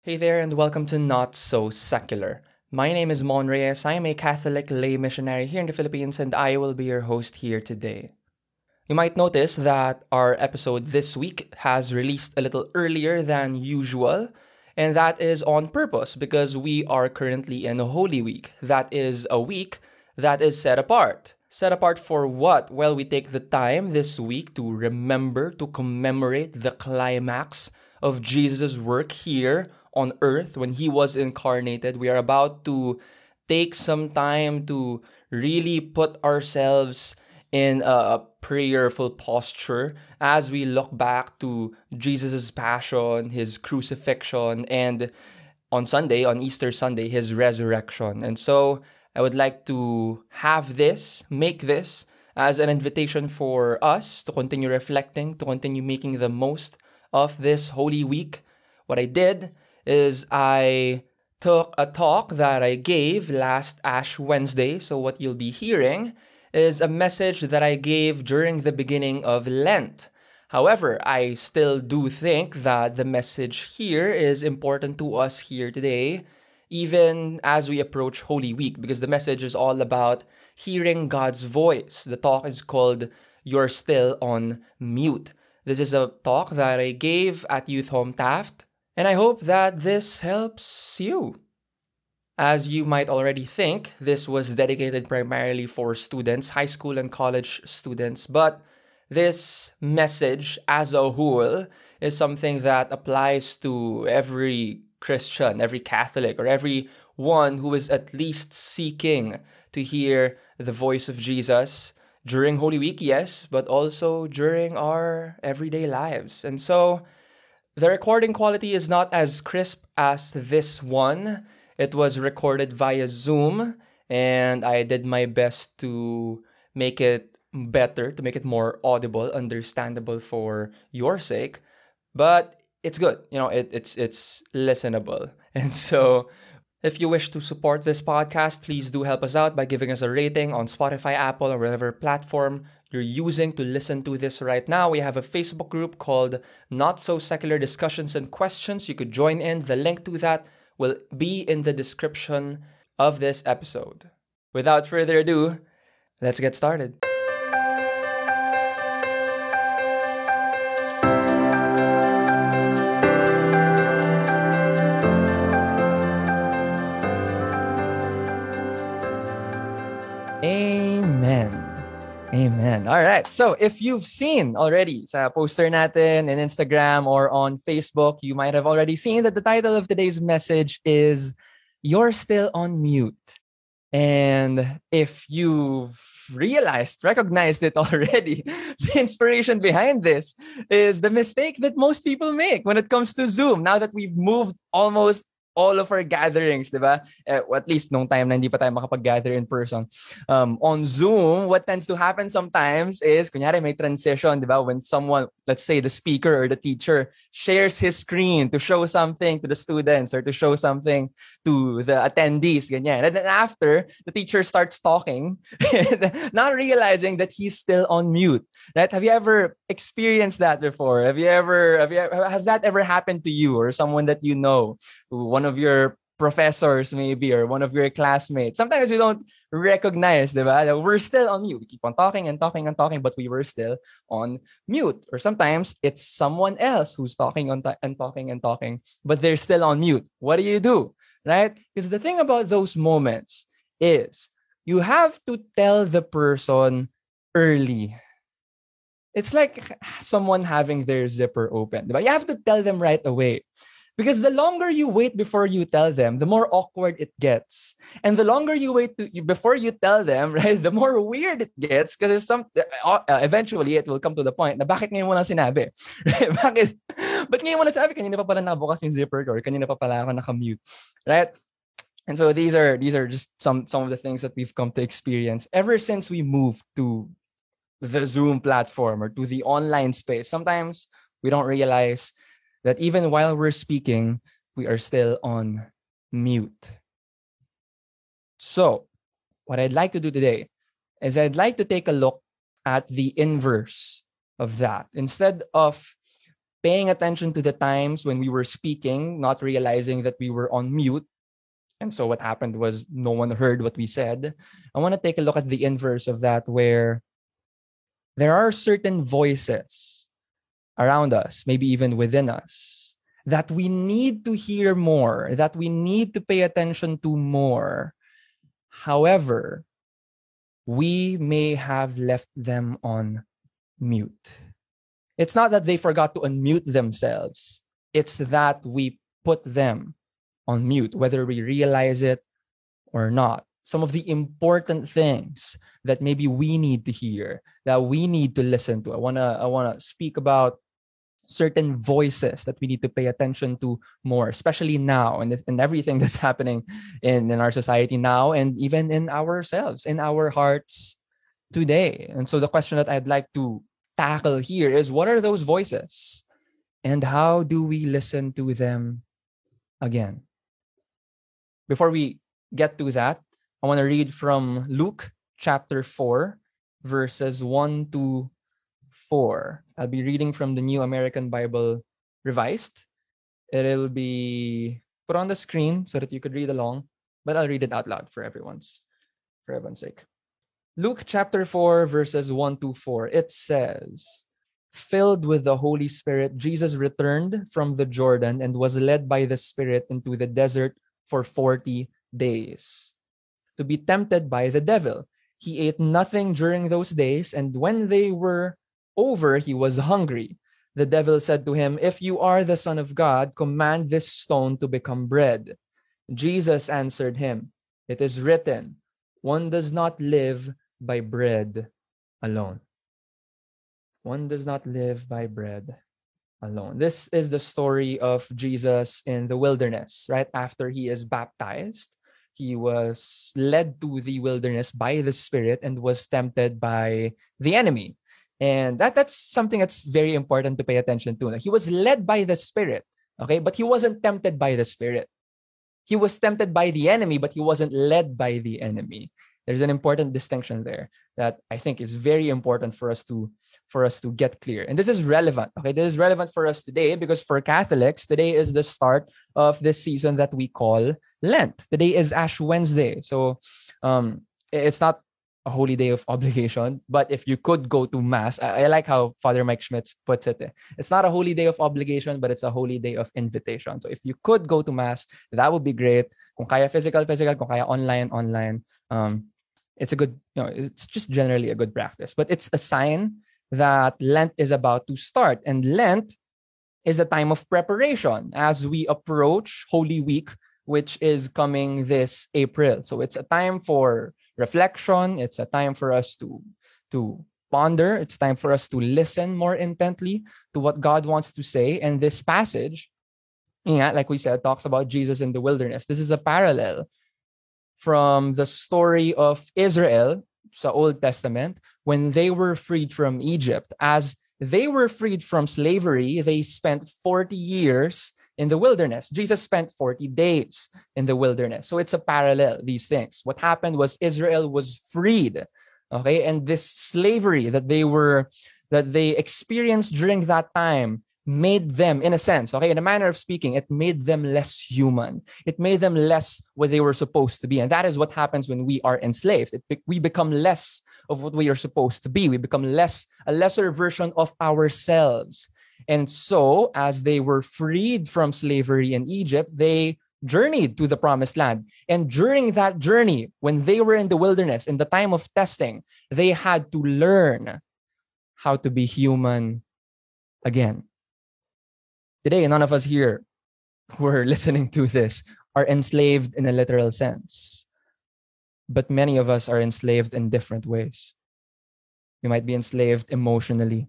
Hey there, and welcome to Not So Secular. My name is Mon Reyes. I am a Catholic lay missionary here in the Philippines, and I will be your host here today. You might notice that our episode this week has released a little earlier than usual, and that is on purpose because we are currently in Holy Week. That is a week that is set apart. Set apart for what? Well, we take the time this week to remember, to commemorate the climax of Jesus' work here on earth when he was incarnated. We are about to take some time to really put ourselves in a prayerful posture as we look back to Jesus' passion, his crucifixion, and on Sunday, on Easter Sunday, his resurrection. And so I would like to have this, make this as an invitation for us to continue reflecting, to continue making the most of this Holy Week. What I did is I took a talk that I gave last Ash Wednesday. So, what you'll be hearing is a message that I gave during the beginning of Lent. However, I still do think that the message here is important to us here today, even as we approach Holy Week, because the message is all about hearing God's voice. The talk is called You're Still on Mute. This is a talk that I gave at Youth Home Taft, and I hope that this helps you. As you might already think, this was dedicated primarily for students, high school and college students, but this message as a whole is something that applies to every Christian, every Catholic, or every one who is at least seeking to hear the voice of Jesus during Holy Week, yes, but also during our everyday lives. And so the recording quality is not as crisp as this one it was recorded via Zoom, and I did my best to make it better, to make it more audible, understandable for your sake. But it's good, you know, it, it's it's listenable. And so if you wish to support this podcast, please do help us out by giving us a rating on Spotify, Apple, or whatever platform you're using to listen to this right now. We have a Facebook group called Not So Secular Discussions and Questions. You could join in. The link to that will be in the description of this episode. Without further ado, let's get started. Amen. All right. So if you've seen already sa poster natin in Instagram or on Facebook, you might have already seen that the title of today's message is You're Still on Mute. And if you've realized, recognized it already, the inspiration behind this is the mistake that most people make when it comes to Zoom. Now that we've moved almost all of our gatherings, di ba? Eh, at least nung time na hindi pa tayo makapag-gather in person. Um, on Zoom, what tends to happen sometimes is, kunyari may transition, di ba? When someone, let's say the speaker or the teacher, shares his screen to show something to the students or to show something to the attendees, ganyan. And then after, the teacher starts talking, not realizing that he's still on mute, right? Have you ever experienced that before? Have you ever, have you, has that ever happened to you or someone that you know? One of your professors maybe or one of your classmates. Sometimes we don't recognize, diba? That we're still on mute. We keep on talking and talking and talking, but we were still on mute. Or sometimes it's someone else who's talking on and talking and talking, but they're still on mute. What do you do? Right? Because the thing about those moments is you have to tell the person early. It's like someone having their zipper open. Diba? You have to tell them right away. Because the longer you wait before you tell them, the more awkward it gets. And the longer you wait to, before you tell them, right, the more weird it gets because some uh, uh, eventually it will come to the point na bakit ngayon mo lang sinabi? Right? bakit? But ngayon mo lang sabi, kanina pa pala nabukas yung zipper or kanina pa pala ako naka-mute. Right? And so these are these are just some some of the things that we've come to experience ever since we moved to the Zoom platform or to the online space. Sometimes we don't realize that even while we're speaking, we are still on mute. So, what I'd like to do today is I'd like to take a look at the inverse of that. Instead of paying attention to the times when we were speaking, not realizing that we were on mute. And so what happened was no one heard what we said. I want to take a look at the inverse of that, where there are certain voices around us, maybe even within us, that we need to hear more, that we need to pay attention to more. However, we may have left them on mute. It's not that they forgot to unmute themselves, it's that we put them on mute, whether we realize it or not. Some of the important things that maybe we need to hear, that we need to listen to. I wanna I wanna speak about certain voices that we need to pay attention to more, especially now and, and everything that's happening in, in our society now and even in ourselves, in our hearts today. And so the question that I'd like to tackle here is what are those voices? And how do we listen to them again? Before we get to that, I want to read from Luke chapter 4, verses 1 to 4. I'll be reading from the New American Bible Revised. It'll be put on the screen so that you could read along, but I'll read it out loud for everyone's for everyone's sake. Luke chapter 4 verses 1 to 4. It says, Filled with the Holy Spirit, Jesus returned from the Jordan and was led by the Spirit into the desert for 40 days to be tempted by the devil. He ate nothing during those days, and when they were over, he was hungry. The devil said to him, If you are the Son of God, command this stone to become bread. Jesus answered him, It is written, one does not live by bread alone. One does not live by bread alone. This is the story of Jesus in the wilderness, right? After he is baptized, he was led to the wilderness by the Spirit and was tempted by the enemy. And that, that's something that's very important to pay attention to. He was led by the Spirit, okay, but he wasn't tempted by the Spirit. He was tempted by the enemy, but he wasn't led by the enemy. There's an important distinction there that I think is very important for us to for us to get clear. And this is relevant. Okay, this is relevant for us today because for Catholics, today is the start of this season that we call Lent. Today is Ash Wednesday. So um, it's not a holy day of obligation. But if you could go to mass, I, I like how Father Mike Schmitz puts it. Eh. It's not a holy day of obligation, but it's a holy day of invitation. So if you could go to mass, that would be great. Kung kaya physical, physical. Kung kaya online, online. Um, it's a good, you know, it's just generally a good practice. But it's a sign that Lent is about to start. And Lent is a time of preparation as we approach Holy Week, which is coming this April. So it's a time for reflection. It's a time for us to, to ponder. It's time for us to listen more intently to what God wants to say. And this passage, yeah, like we said, talks about Jesus in the wilderness. This is a parallel from the story of Israel, the Old Testament, when they were freed from Egypt. As they were freed from slavery, they spent 40 years in the wilderness. Jesus spent 40 days in the wilderness. So it's a parallel, these things. What happened was Israel was freed. Okay. And this slavery that they were, that they experienced during that time made them, in a sense, okay, in a manner of speaking, it made them less human. It made them less what they were supposed to be. And that is what happens when we are enslaved. It, we become less of what we are supposed to be. We become less, a lesser version of ourselves. And so, as they were freed from slavery in Egypt, they journeyed to the promised land. And during that journey, when they were in the wilderness, in the time of testing, they had to learn how to be human again. Today, none of us here who are listening to this are enslaved in a literal sense. But many of us are enslaved in different ways. We might be enslaved emotionally,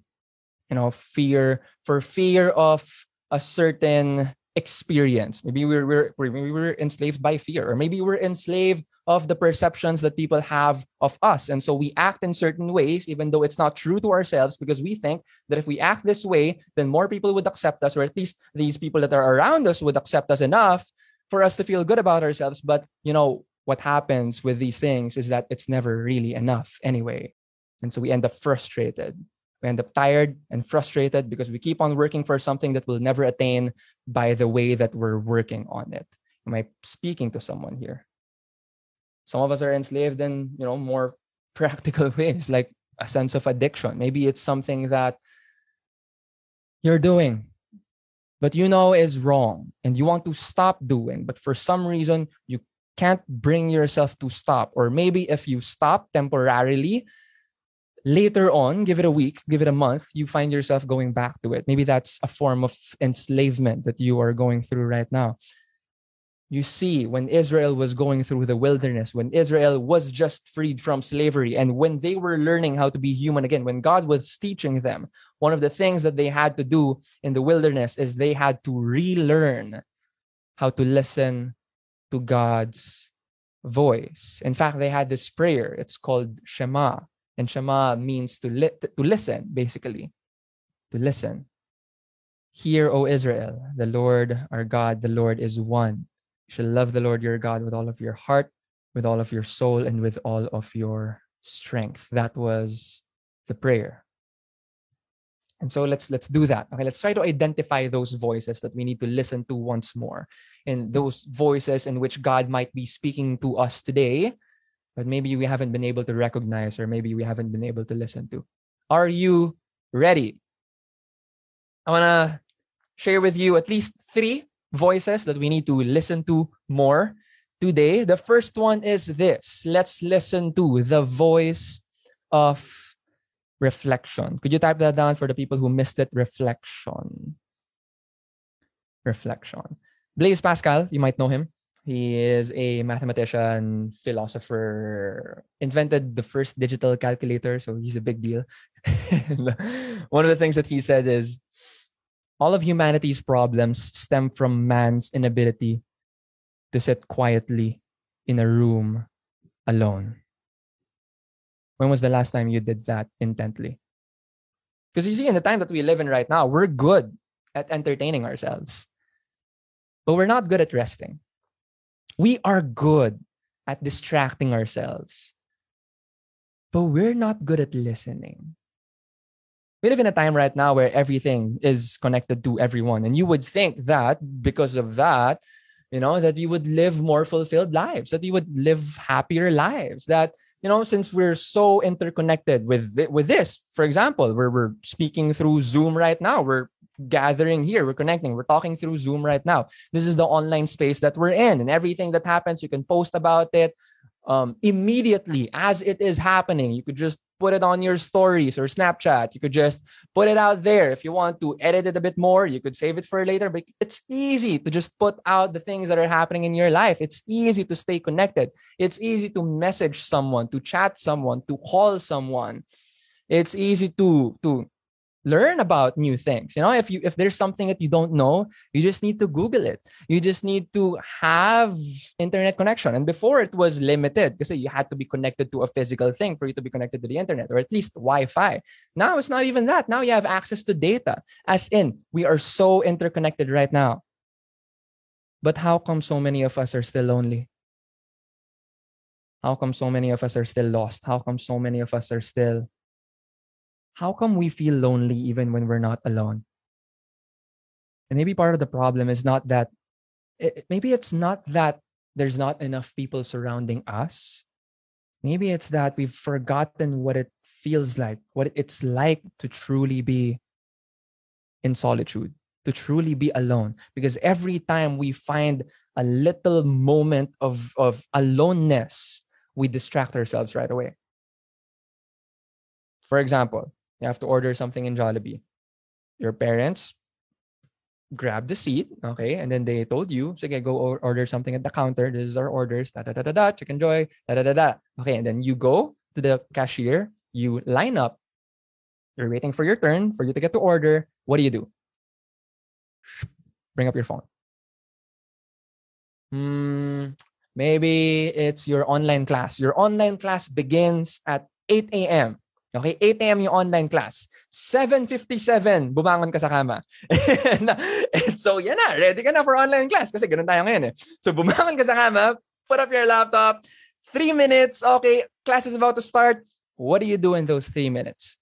you know fear for fear of a certain experience. Maybe we're, we're maybe we're enslaved by fear or maybe we're enslaved of the perceptions that people have of us. And so we act in certain ways even though it's not true to ourselves because we think that if we act this way then more people would accept us or at least these people that are around us would accept us enough for us to feel good about ourselves. But you know what happens with these things is that it's never really enough anyway. And so we end up frustrated We end up tired and frustrated because we keep on working for something that we'll never attain by the way that we're working on it. Am I speaking to someone here? Some of us are enslaved in, you know, more practical ways, like a sense of addiction. Maybe it's something that you're doing, but you know is wrong and you want to stop doing, but for some reason you can't bring yourself to stop. Or maybe if you stop temporarily, later on, give it a week, give it a month, you find yourself going back to it. Maybe that's a form of enslavement that you are going through right now you see when Israel was going through the wilderness, when Israel was just freed from slavery, and when they were learning how to be human again, when God was teaching them, one of the things that they had to do in the wilderness is they had to relearn how to listen to God's voice. In fact, they had this prayer. It's called Shema. And Shema means to, li- to listen, basically. To listen. Hear, O Israel, the Lord our God, the Lord is one. You shall love the Lord your God with all of your heart, with all of your soul, and with all of your strength. That was the prayer. And so let's let's do that. Okay, let's try to identify those voices that we need to listen to once more. And those voices in which God might be speaking to us today, but maybe we haven't been able to recognize or maybe we haven't been able to listen to. Are you ready? I want to share with you at least three voices that we need to listen to more today. The first one is this let's listen to the voice of reflection. Could you type that down for the people who missed it? Reflection. Reflection. Blaise Pascal, you might know him. He is a mathematician, philosopher, invented the first digital calculator, so he's a big deal. one of the things that he said is all of humanity's problems stem from man's inability to sit quietly in a room alone. When was the last time you did that intently? Because you see, in the time that we live in right now, we're good at entertaining ourselves, but we're not good at resting. We are good at distracting ourselves, but we're not good at listening. We live in a time right now where everything is connected to everyone and you would think that because of that you know that you would live more fulfilled lives that you would live happier lives that you know since we're so interconnected with with this for example where we're speaking through zoom right now we're gathering here we're connecting we're talking through zoom right now this is the online space that we're in and everything that happens you can post about it um, immediately as it is happening. You could just put it on your stories or Snapchat. You could just put it out there. If you want to edit it a bit more, you could save it for later. But it's easy to just put out the things that are happening in your life. It's easy to stay connected. It's easy to message someone, to chat someone, to call someone. It's easy to to learn about new things. You know if you if there's something that you don't know you just need to google it. You just need to have internet connection. And before it was limited because you had to be connected to a physical thing for you to be connected to the internet or at least wi-fi. Now it's not even that. Now you have access to data. As in we are so interconnected right now. But how come so many of us are still lonely? How come so many of us are still lost? How come so many of us are still how come we feel lonely even when we're not alone? And maybe part of the problem is not that, it, maybe it's not that there's not enough people surrounding us. Maybe it's that we've forgotten what it feels like, what it's like to truly be in solitude, to truly be alone. Because every time we find a little moment of, of aloneness, we distract ourselves right away. For example, you have to order something in Jollibee. Your parents grab the seat, okay, and then they told you, okay, go order something at the counter. This is our orders, da da da da da, Chickenjoy, da da da da. Okay, and then you go to the cashier, you line up, you're waiting for your turn for you to get to order. What do you do? Bring up your phone. Hmm, maybe it's your online class. Your online class begins at 8 a.m. Okay, 8 a.m. yung online class. 7.57, bumangon ka sa kama. and, and so, yan na, ready ka na for online class kasi ganun tayo ngayon eh. So, bumangon ka sa kama, put up your laptop, three minutes, okay, class is about to start. What do you do in those three minutes?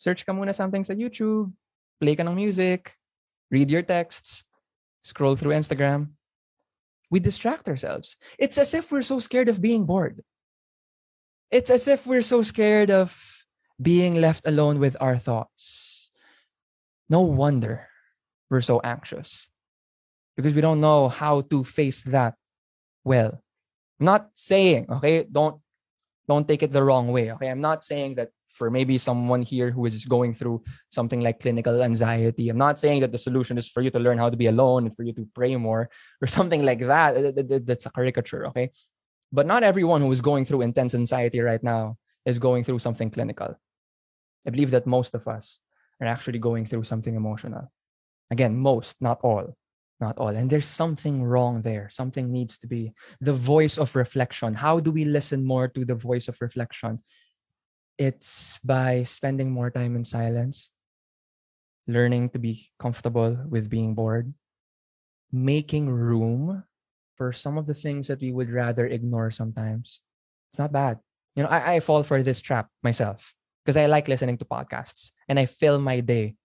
Search ka muna something sa YouTube, play ka ng music, read your texts, scroll through Instagram. We distract ourselves. It's as if we're so scared of being bored. It's as if we're so scared of being left alone with our thoughts. No wonder we're so anxious because we don't know how to face that well. I'm not saying, okay, don't don't take it the wrong way. Okay. I'm not saying that for maybe someone here who is going through something like clinical anxiety. I'm not saying that the solution is for you to learn how to be alone and for you to pray more or something like that. That's a caricature, okay? But not everyone who is going through intense anxiety right now is going through something clinical. I believe that most of us are actually going through something emotional. Again, most, not all. Not all. And there's something wrong there. Something needs to be the voice of reflection. How do we listen more to the voice of reflection? It's by spending more time in silence, learning to be comfortable with being bored, making room for some of the things that we would rather ignore sometimes. It's not bad. You know, I, I fall for this trap myself because I like listening to podcasts and I fill my day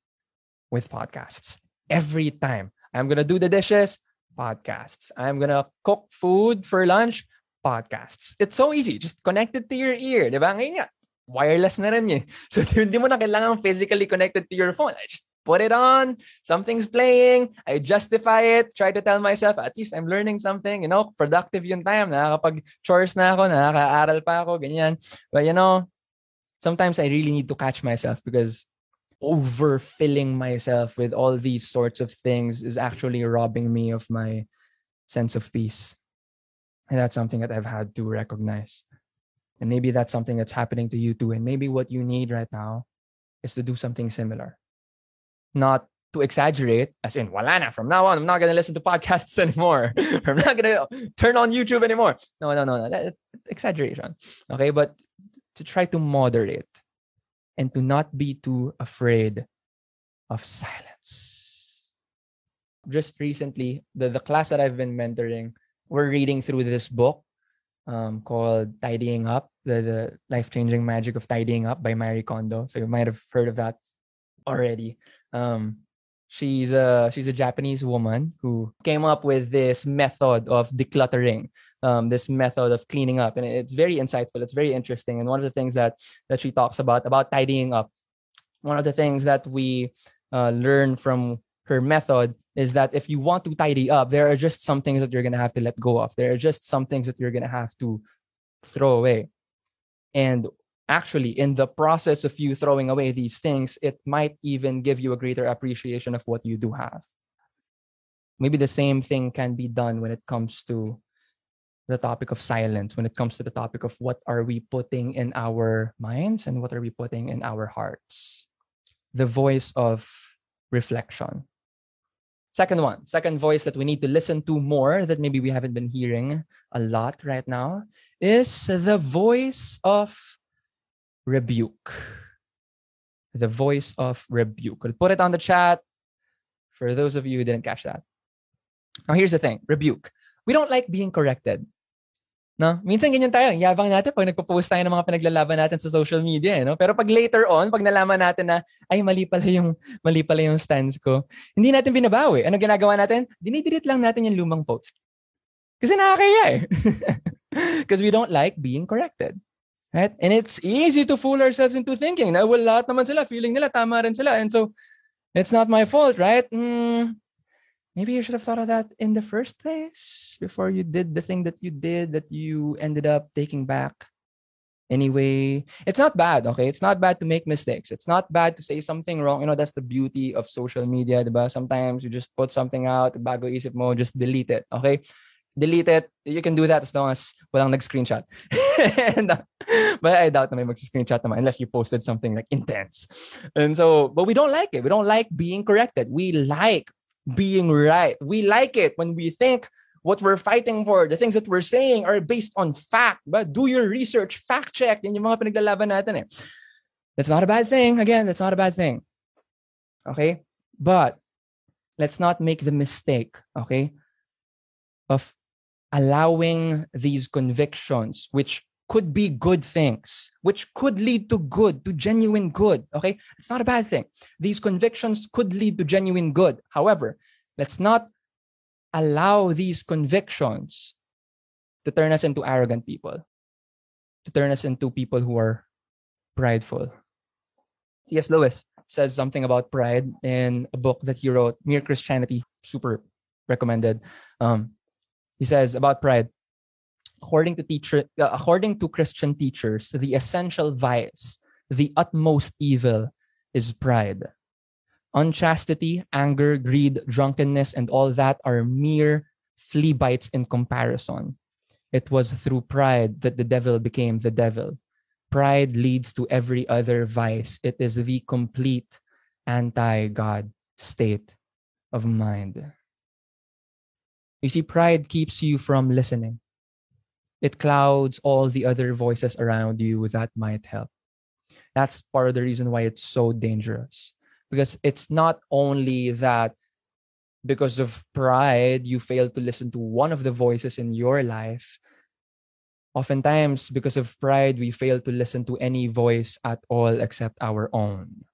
with podcasts every time. I'm going to do the dishes, podcasts. I'm going to cook food for lunch, podcasts. It's so easy. Just connect it to your ear. Diba? Ngayon nga, wireless na rin eh. So hindi mo na kailangan physically connected to your phone. I just put it on, something's playing, I justify it, try to tell myself, at least I'm learning something, you know, productive yung time, nakakapag-chores na ako, nakaka-aral pa ako, ganyan. But you know, sometimes I really need to catch myself because overfilling myself with all these sorts of things is actually robbing me of my sense of peace. And that's something that I've had to recognize. And maybe that's something that's happening to you too. And maybe what you need right now is to do something similar not to exaggerate, as in, wala na. From now on, I'm not going to listen to podcasts anymore. I'm not going to turn on YouTube anymore. No, no, no, no. Exaggeration. Okay. But to try to moderate and to not be too afraid of silence. Just recently, the, the class that I've been mentoring, we're reading through this book um, called Tidying Up, the, the life changing magic of tidying up by Marie Kondo. So you might have heard of that already. Um, she's a she's a Japanese woman who came up with this method of decluttering, um, this method of cleaning up, and it's very insightful. It's very interesting. And one of the things that that she talks about about tidying up, one of the things that we uh, learn from her method is that if you want to tidy up, there are just some things that you're gonna have to let go of. There are just some things that you're gonna have to throw away. And actually in the process of you throwing away these things it might even give you a greater appreciation of what you do have. Maybe the same thing can be done when it comes to the topic of silence when it comes to the topic of what are we putting in our minds and what are we putting in our hearts. The voice of reflection. Second one second voice that we need to listen to more that maybe we haven't been hearing a lot right now is the voice of rebuke. The voice of rebuke. We'll put it on the chat for those of you who didn't catch that. Now, here's the thing rebuke. We don't like being corrected. No? Minsan ganyan tayo. Yabang natin pag nagpo-post tayo ng mga pinaglalaban natin sa social media. Eh, no? Pero pag later on, pag nalaman natin na, ay, mali pala yung, mali pala yung stance ko, hindi natin binabawi. Ano ginagawa natin? Dinidelete lang natin yung lumang post. Kasi nakakaya eh. Because we don't like being corrected. Right? And it's easy to fool ourselves into thinking na well, lahat naman sila, feeling nila, tama rin sila. And so, it's not my fault, right? Mm, maybe you should have thought of that in the first place before you did the thing that you did that you ended up taking back. Anyway, it's not bad, okay? It's not bad to make mistakes. It's not bad to say something wrong. You know, that's the beauty of social media, diba? Sometimes you just put something out, bago isip mo, just delete it, okay? delete it. You can do that as long as walang nag-screenshot. and, uh, but I doubt na may mag-screenshot naman unless you posted something like intense. And so, but we don't like it. We don't like being corrected. We like being right. We like it when we think what we're fighting for, the things that we're saying are based on fact. But do your research, fact check. Yan yung mga pinaglalaban natin eh. That's not a bad thing. Again, that's not a bad thing. Okay? But let's not make the mistake, okay, of allowing these convictions, which could be good things, which could lead to good, to genuine good. Okay. It's not a bad thing. These convictions could lead to genuine good. However, let's not allow these convictions to turn us into arrogant people, to turn us into people who are prideful. C.S. Lewis says something about pride in a book that he wrote, Mere Christianity, super recommended. Um, he says about pride, according to teacher, uh, according to Christian teachers, the essential vice, the utmost evil, is pride. Unchastity, anger, greed, drunkenness, and all that are mere flea bites in comparison. It was through pride that the devil became the devil. Pride leads to every other vice. It is the complete anti God state of mind. You see, pride keeps you from listening. It clouds all the other voices around you that might help. That's part of the reason why it's so dangerous. Because it's not only that because of pride, you fail to listen to one of the voices in your life. Oftentimes, because of pride, we fail to listen to any voice at all except our own.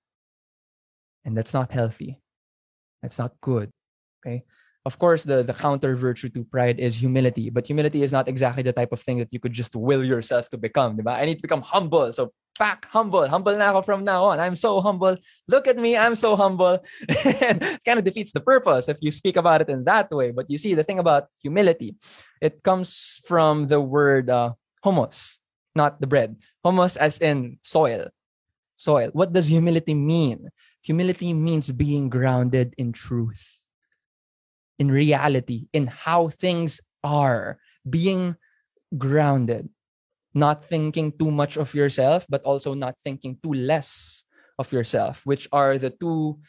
And that's not healthy. That's not good. Okay of course the the counter virtue to pride is humility but humility is not exactly the type of thing that you could just will yourself to become diba? i need to become humble so back humble. Humble ako from now on. I'm so humble. Look at me i'm so humble. And kind of defeats the purpose if you speak about it in that way but you see the thing about humility it comes from the word uh, humus not the bread. Homos as in soil. Soil. What does humility mean? Humility means being grounded in truth in reality, in how things are, being grounded, not thinking too much of yourself, but also not thinking too less of yourself, which are the two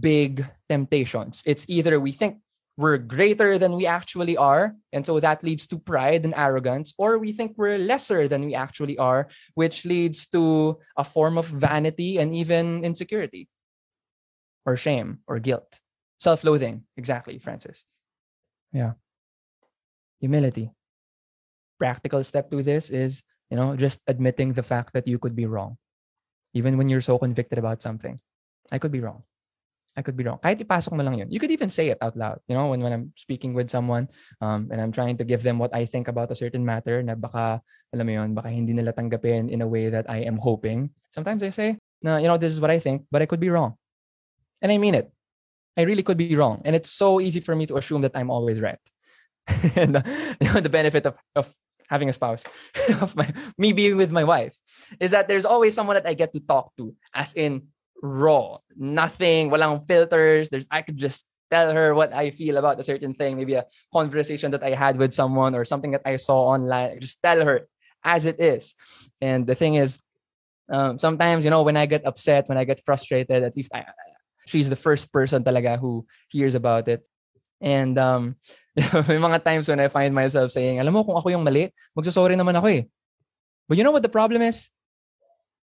big temptations. It's either we think we're greater than we actually are, and so that leads to pride and arrogance, or we think we're lesser than we actually are, which leads to a form of vanity and even insecurity or shame or guilt. Self-loathing, exactly, Francis. Yeah. Humility. Practical step to this is, you know, just admitting the fact that you could be wrong. Even when you're so convicted about something. I could be wrong. I could be wrong. Kahit ipasok mo lang yun. You could even say it out loud. You know, when, when I'm speaking with someone um, and I'm trying to give them what I think about a certain matter na baka, alam mo yun, baka hindi nila tanggapin in a way that I am hoping. Sometimes I say, no, you know, this is what I think, but I could be wrong. And I mean it. I really could be wrong. And it's so easy for me to assume that I'm always right. and uh, you know, the benefit of, of having a spouse, of my me being with my wife, is that there's always someone that I get to talk to, as in raw, nothing, walang filters. There's I could just tell her what I feel about a certain thing, maybe a conversation that I had with someone or something that I saw online. Just tell her as it is. And the thing is, um, sometimes you know when I get upset, when I get frustrated, at least I she's the first person talaga who hears about it. And um, may mga times when I find myself saying, alam mo, kung ako yung mali, magsasorry naman ako eh. But you know what the problem is?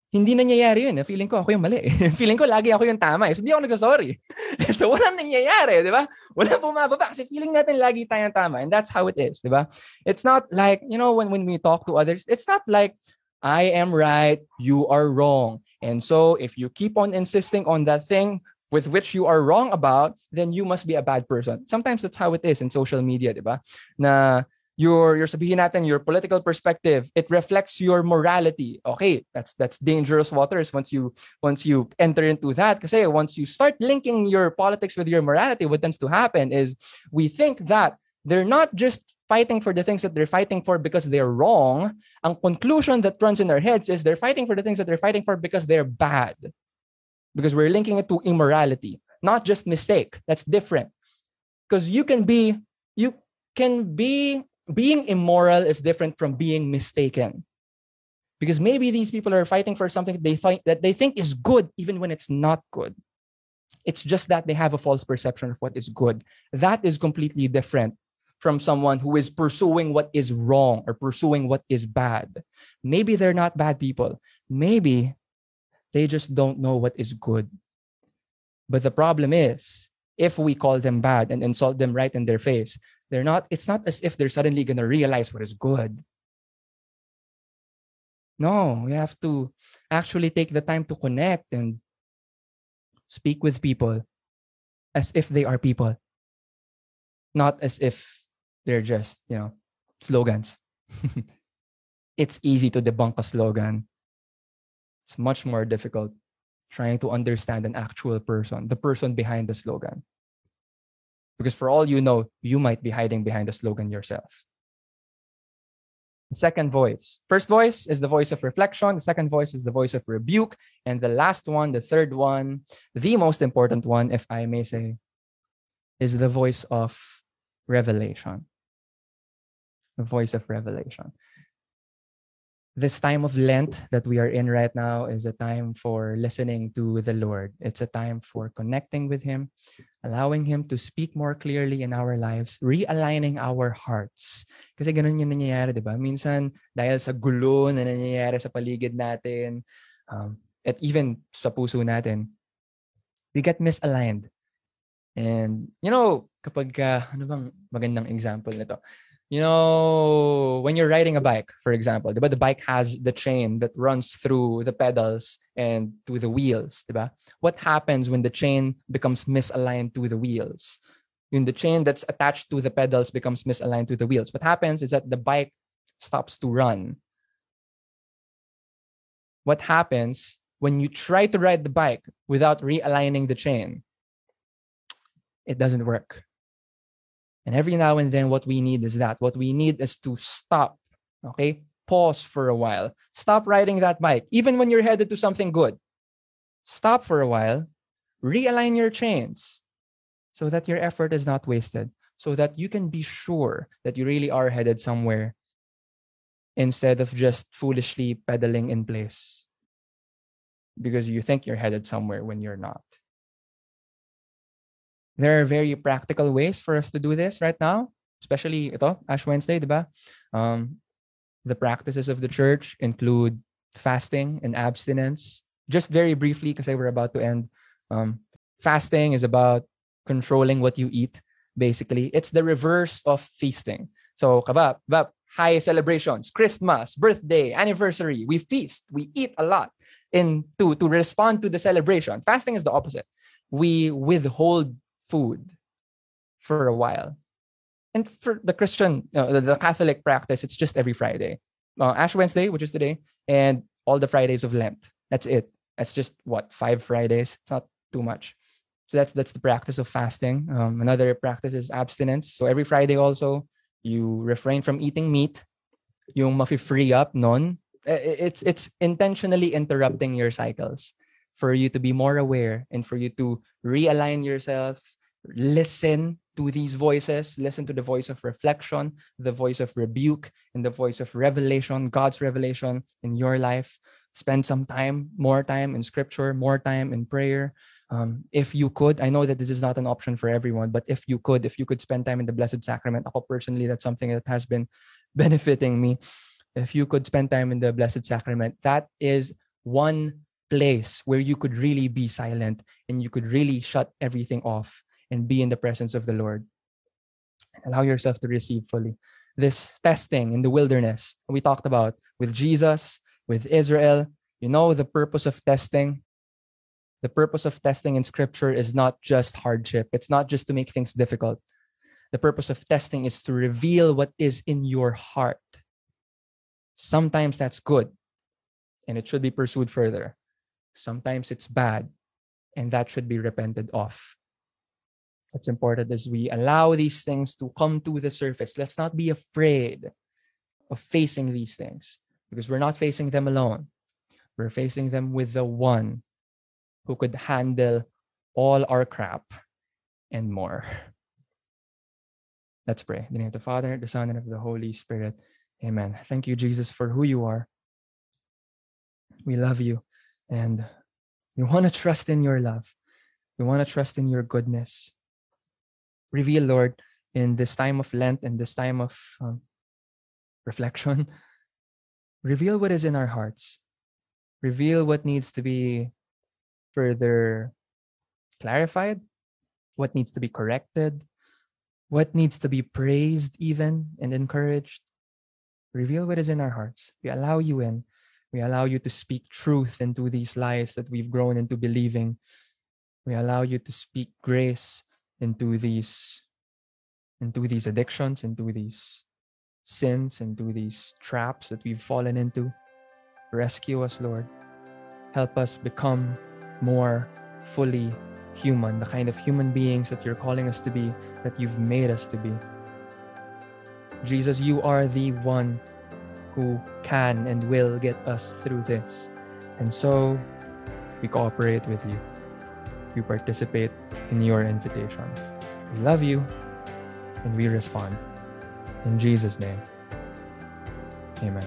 Hindi nangyayari yun. Eh. Feeling ko ako yung mali. feeling ko lagi ako yung tama. Eh. So, hindi ako nagsasorry. so, walang nangyayari, di ba? Walang bumababa kasi feeling natin lagi tayong tama. And that's how it is, di ba? It's not like, you know, when, when we talk to others, it's not like, I am right, you are wrong. And so, if you keep on insisting on that thing, with which you are wrong about, then you must be a bad person. Sometimes that's how it is in social media, di ba? Na your your sabihin natin your political perspective it reflects your morality okay that's that's dangerous waters once you once you enter into that because once you start linking your politics with your morality what tends to happen is we think that they're not just fighting for the things that they're fighting for because they're wrong ang conclusion that runs in their heads is they're fighting for the things that they're fighting for because they're bad because we're linking it to immorality, not just mistake. That's different. Because you can be, you can be, being immoral is different from being mistaken. Because maybe these people are fighting for something they find that they think is good, even when it's not good. It's just that they have a false perception of what is good. That is completely different from someone who is pursuing what is wrong or pursuing what is bad. Maybe they're not bad people. Maybe they just don't know what is good. But the problem is, if we call them bad and insult them right in their face, they're not, it's not as if they're suddenly going to realize what is good. No, we have to actually take the time to connect and speak with people as if they are people, not as if they're just, you know, slogans. it's easy to debunk a slogan. It's much more difficult trying to understand an actual person, the person behind the slogan. Because for all you know, you might be hiding behind the slogan yourself. The second voice. First voice is the voice of reflection. The second voice is the voice of rebuke. And the last one, the third one, the most important one, if I may say, is the voice of revelation. The voice of revelation this time of Lent that we are in right now is a time for listening to the Lord. It's a time for connecting with Him, allowing Him to speak more clearly in our lives, realigning our hearts. Kasi ganun yung nangyayari, di ba? Minsan, dahil sa gulo na nangyayari sa paligid natin, um, at even sa puso natin, we get misaligned. And, you know, kapag, uh, ano bang magandang example nito? You know, when you're riding a bike, for example, but the bike has the chain that runs through the pedals and to the wheels, diba? What happens when the chain becomes misaligned to the wheels? When the chain that's attached to the pedals becomes misaligned to the wheels, what happens is that the bike stops to run. What happens when you try to ride the bike without realigning the chain? It doesn't work and every now and then, what we need is that. What we need is to stop, okay? Pause for a while. Stop riding that bike, even when you're headed to something good. Stop for a while, realign your chains so that your effort is not wasted, so that you can be sure that you really are headed somewhere instead of just foolishly pedaling in place because you think you're headed somewhere when you're not. There are very practical ways for us to do this right now, especially ito, Ash Wednesday, diba? Um, the practices of the church include fasting and abstinence. Just very briefly, because we're about to end. Um, fasting is about controlling what you eat, basically. It's the reverse of feasting. So, kabab, kabab, high celebrations, Christmas, birthday, anniversary. We feast, we eat a lot in to, to respond to the celebration. Fasting is the opposite. We withhold food for a while. And for the Christian, uh, the Catholic practice, it's just every Friday. Uh, Ash Wednesday, which is today, and all the Fridays of Lent. That's it. That's just what five Fridays. It's not too much. So that's that's the practice of fasting. Um, another practice is abstinence. So every Friday also you refrain from eating meat. Yung mafi-free up non. It's it's intentionally interrupting your cycles for you to be more aware and for you to realign yourself listen to these voices, listen to the voice of reflection, the voice of rebuke, and the voice of revelation, God's revelation in your life. Spend some time, more time in scripture, more time in prayer. Um, if you could, I know that this is not an option for everyone, but if you could, if you could spend time in the Blessed Sacrament, ako personally, that's something that has been benefiting me. If you could spend time in the Blessed Sacrament, that is one place where you could really be silent and you could really shut everything off and be in the presence of the Lord. Allow yourself to receive fully. This testing in the wilderness we talked about with Jesus, with Israel, you know, the purpose of testing. The purpose of testing in scripture is not just hardship, it's not just to make things difficult. The purpose of testing is to reveal what is in your heart. Sometimes that's good and it should be pursued further. Sometimes it's bad and that should be repented of. What's important is we allow these things to come to the surface. Let's not be afraid of facing these things because we're not facing them alone. We're facing them with the one who could handle all our crap and more. Let's pray. In the name of the Father, the Son, and of the Holy Spirit. Amen. Thank you, Jesus, for who you are. We love you and we want to trust in your love. We want to trust in your goodness reveal, Lord, in this time of Lent and this time of um, reflection, reveal what is in our hearts. Reveal what needs to be further clarified, what needs to be corrected, what needs to be praised, even and encouraged. Reveal what is in our hearts. We allow you in. We allow you to speak truth into these lies that we've grown into believing. We allow you to speak grace into these into these addictions, into these sins, into these traps that we've fallen into. Rescue us, Lord. Help us become more fully human, the kind of human beings that you're calling us to be, that you've made us to be. Jesus, you are the one who can and will get us through this. And so we cooperate with you. We participate in your invitation. We love you and we respond. In Jesus' name, amen.